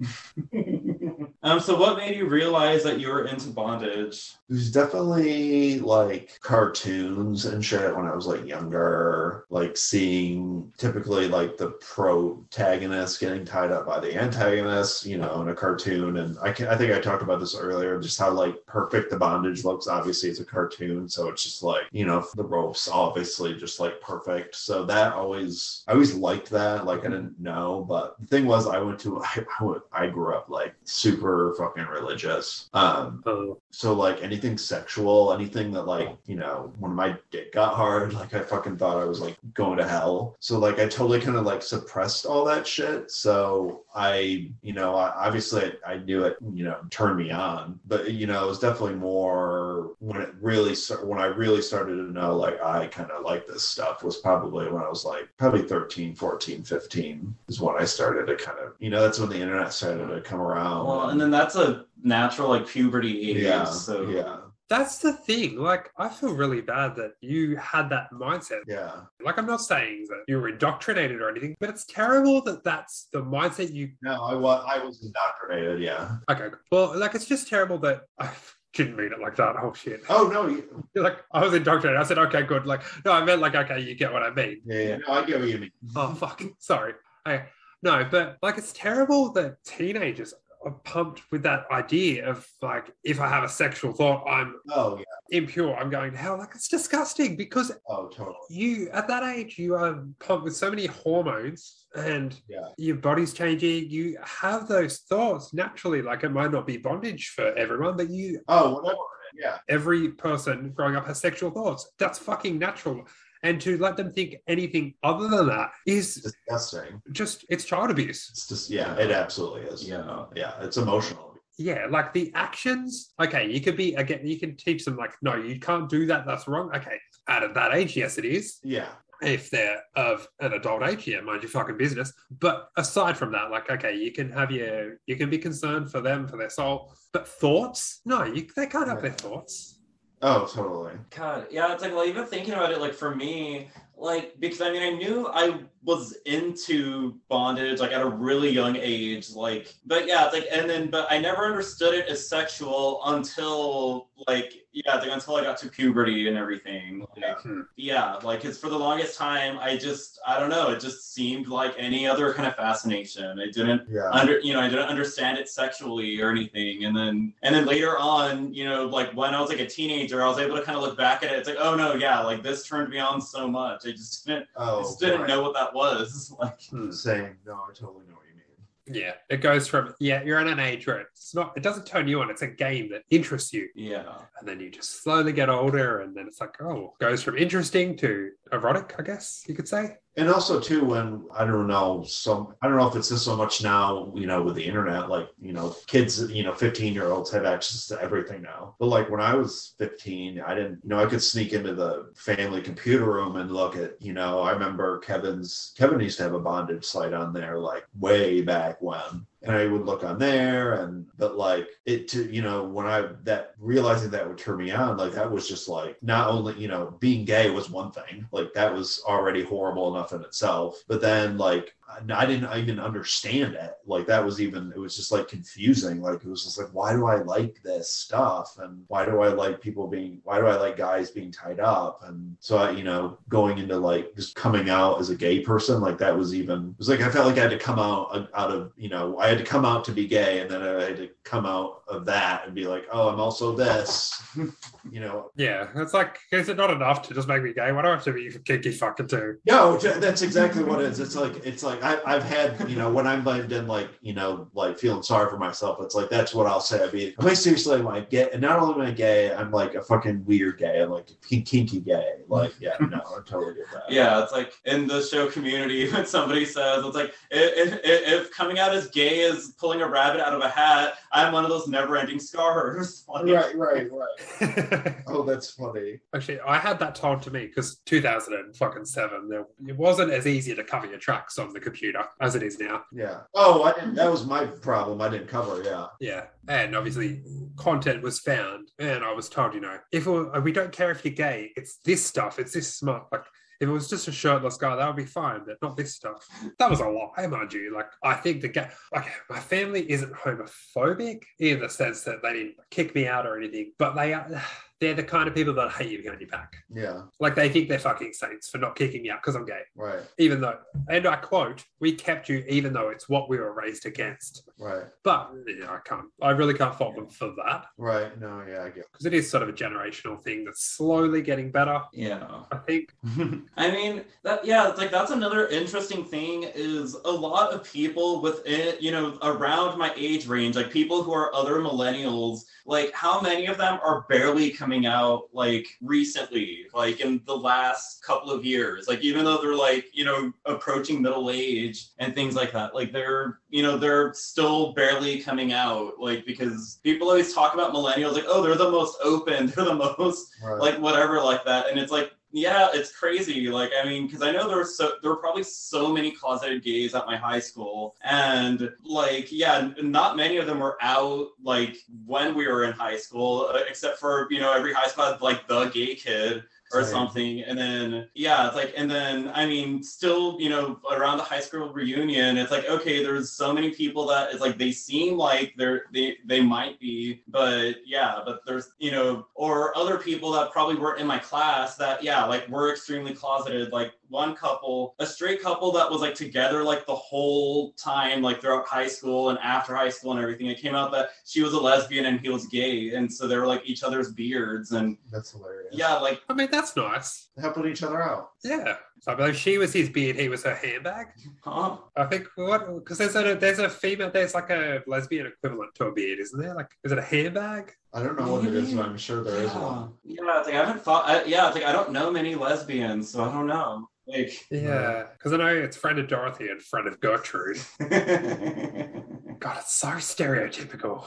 Um, so what made you realize that you were into bondage? It was definitely like cartoons and shit when I was like younger, like seeing typically like the protagonist getting tied up by the antagonist, you know, in a cartoon. And I can I think I talked about this earlier, just how like perfect the bondage looks. Obviously, it's a cartoon, so it's just like you know the ropes obviously just like perfect. So that always I always liked that. Like I didn't know, but the thing was I went to [LAUGHS] I, I, went, I grew up like super fucking religious. Um, Oh. so like anything sexual, anything that like, you know, when my dick got hard, [LAUGHS] like I fucking thought I was like going to hell. So like I totally kind of like suppressed all that shit. So I, you know, I, obviously I, I knew it, you know, turned me on, but you know, it was definitely more when it really when I really started to know like I kind of like this stuff was probably when I was like probably 13, 14, 15 is when I started to kind of, you know, that's when the internet started to come around. Well, and then that's a natural like puberty age. yeah, so yeah, That's the thing. Like, I feel really bad that you had that mindset. yeah. Like, I'm not saying that you were indoctrinated or anything, but it's terrible that that's the mindset you. No, I was I was indoctrinated. Yeah. Okay. Well, like, it's just terrible that I [LAUGHS] didn't mean it like that. Oh, shit. Oh no. you- You're [LAUGHS] like, I was indoctrinated. I said, okay, good. Like, no, I meant like, okay, you get what I mean. Yeah, yeah. No, I get what you mean. Oh, fuck. Sorry. I, no, but like, it's terrible that teenagers are pumped with that idea of like, if I have a sexual thought, I'm Oh yeah. impure, I'm going to hell. Like, it's disgusting because Oh totally. you at that age you are pumped with so many hormones and Yeah. your body's changing you have those thoughts naturally like it might not be bondage for everyone but you Oh whatever. Yeah. every person growing up has sexual thoughts that's fucking natural and to let them think anything other than that is Disgusting. just it's child abuse It's just yeah. It absolutely is. yeah. Yeah. It's emotional. yeah like the actions okay you could be again you can teach them like no you can't do that that's wrong okay at that age yes it is Yeah. if they're of an adult age, yeah, mind your fucking business. But aside from that, like, okay, you can have your, you can be concerned for them, for their soul, but thoughts, no, you, they can't have their thoughts. Oh totally. God, yeah, it's like well, even thinking about it, like for me, like because I mean, I knew I was into bondage like at a really young age, like, but yeah, it's like, and then, but I never understood it as sexual until like, yeah, like until I got to puberty and everything. Like, Hmm. yeah, like it's for the longest time, I just, I don't know, it just seemed like any other kind of fascination. I didn't Yeah. under you know i didn't understand it sexually or anything and then and then later on you know like when i was like a teenager i was able to kind of look back at it it's like oh no yeah like this turned me on so much i just didn't I Oh. just didn't right. know what that was [LAUGHS] like Hmm. Same. No, I totally know what you mean. Yeah, it goes from yeah, you're at an age where it's not, it doesn't turn you on. It's a game that interests you, yeah and then you just slowly get older, and then it's like, oh, goes from interesting to erotic, I guess you could say. And also too, when I don't know, some I don't know if it's just so much now, you know, with the internet, like you know, kids, you know, fifteen year olds have access to everything now. But like when I was fifteen, I didn't, you know, I could sneak into the family computer room and look at, you know, I remember Kevin's Kevin used to have a bondage site on there, like way back when. And I would look on there, and but like it to you know when I that realizing that would turn me on, like that was just like not only you know being gay was one thing, like that was already horrible enough in itself, but then like I didn't even understand it. Like that was even it was just like confusing. Like it was just like why do I like this stuff and why do I like people being why do I like guys being tied up and so I you know going into like just coming out as a gay person like that was even it was like I felt like I had to come out uh, out of you know I had to come out to be gay and then I had to come out of that and be like oh I'm also this [LAUGHS] you know Yeah, it's like, is it not enough to just make me gay? Why do I have to be kinky fucking too? No, that's exactly what it is. It's like it's like I, I've had you know when I'm like in like you know like feeling sorry for myself. It's like that's what I'll say. I mean, am I seriously am I gay? And not only am I gay, I'm like a fucking weird gay. I'm like a kinky gay. Like yeah, no, I totally get that. yeah it's like in the show community [LAUGHS] when somebody says it's like if, if, if coming out as gay is pulling a rabbit out of a hat. I'm one of those never-ending scars. [LAUGHS] Like, Right, right, right. [LAUGHS] Oh, that's funny. Actually, I had that told to me because 2007, there, it wasn't as easy to cover your tracks on the computer as it is now. Yeah. Oh, I didn't. That was my problem. I didn't cover. Yeah. Yeah, and obviously content was found, and I was told, you know, if we don't care if you're gay, it's this stuff, it's this smart. Like if it was just a shirtless guy, that would be fine, but not this stuff. That was a lie, mind you. Like I think the gay, like my family isn't homophobic in the sense that they didn't kick me out or anything, but they are. They're the kind of people that hate you behind your back. Yeah. Like they think they're fucking saints for not kicking me out because I'm gay. Right. Even though, and I quote, "We kept you even though it's what we were raised against." Right. But yeah, I can't. I really can't fault them for that Right. No. Yeah. I get. because it is sort of a generational thing that's slowly getting better. Yeah. I think. [LAUGHS] I mean that yeah, like that's another interesting thing is a lot of people within you know around my age range, like people who are other millennials, like how many of them are barely coming out like recently, like in the last couple of years, like even though they're like you know approaching middle age and things like that, like they're you know they're still barely coming out, like because people always talk about millennials like oh they're the most open, [LAUGHS] they're the most Right. like whatever like that and it's like yeah it's crazy like i mean because i know there were so there were probably so many closeted gays at my high school and like yeah not many of them were out like when we were in high school uh, except for you know every high school had like the gay kid or something. And then yeah it's like and then i mean still you know around the high school reunion it's like okay there's so many people that it's like they seem like they're they they might be but yeah but there's you know or other people that probably weren't in my class that yeah like were extremely closeted like one couple a straight couple that was like together like the whole time like throughout high school and after high school and everything it came out that she was a lesbian and he was gay and so they were like each other's beards and That's hilarious. yeah like I mean, that's nice. Helping each other out. Yeah. So I believe she was his beard, he was her handbag. huh? I think what because there's a there's a female there's like a lesbian equivalent to a beard, isn't there? Like is it a handbag? I don't know what it is, but I'm sure there is yeah. one. Yeah, it's like I haven't thought. I, yeah, it's like I don't know many lesbians, so I don't know. Like, Yeah. Because I know it's friend of Dorothy and friend of Gertrude. I [LAUGHS] God, it's so stereotypical.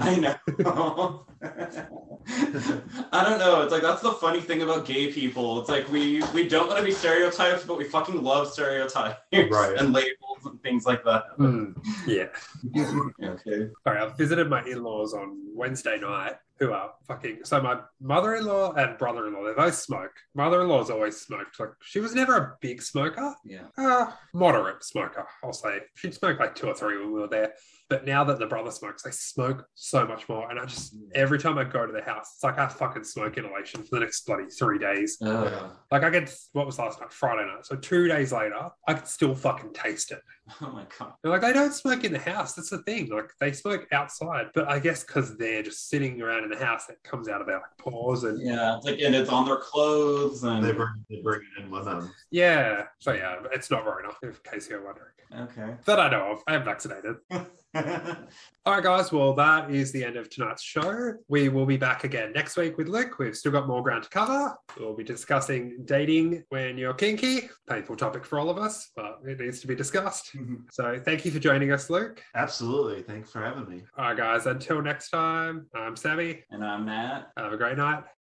I know. [LAUGHS] I don't know. It's like that's the funny thing about gay people. It's like we we don't want to be stereotypes, but we fucking love stereotypes Right. [LAUGHS] and labels and things like that. Hmm. Yeah. [LAUGHS] Okay. Sorry, I visited my in-laws on Wednesday night, who are fucking. So my mother-in-law and brother-in-law, they both smoke. Mother-in-law's always smoked. Like she was never a big smoker, Yeah. uh, moderate smoker, I'll say. She'd smoke like two or three when we were there. But now that the brother smokes, they smoke so much more. And I just every time I go to the house, it's like I fucking smoke inhalation for the next bloody three days. Oh, yeah. Like I get what was last night, Friday night. So two days later, I could still fucking taste it. [LAUGHS] Oh my god. They're like, they don't smoke in the house. That's the thing. Like, they smoke outside. But I guess because they're just sitting around in the house, it comes out of their like, pores. And yeah. Yeah, it's like and it's on their clothes and They bring they bring it in with them. Yeah. So, yeah, it's not very enough, in case you're wondering. okay. That I know of. I am vaccinated. [LAUGHS] All right, guys. Well, that is the end of tonight's show. We will be back again next week with Luke. We've still got more ground to cover. We'll be discussing dating when you're kinky. Painful topic for all of us, but it needs to be discussed. Mm-hmm. So, thank you for joining us, Luke. Absolutely. Thanks for having me. All right, guys. Until next time, I'm Sammy. and I'm Nat. Have a great night.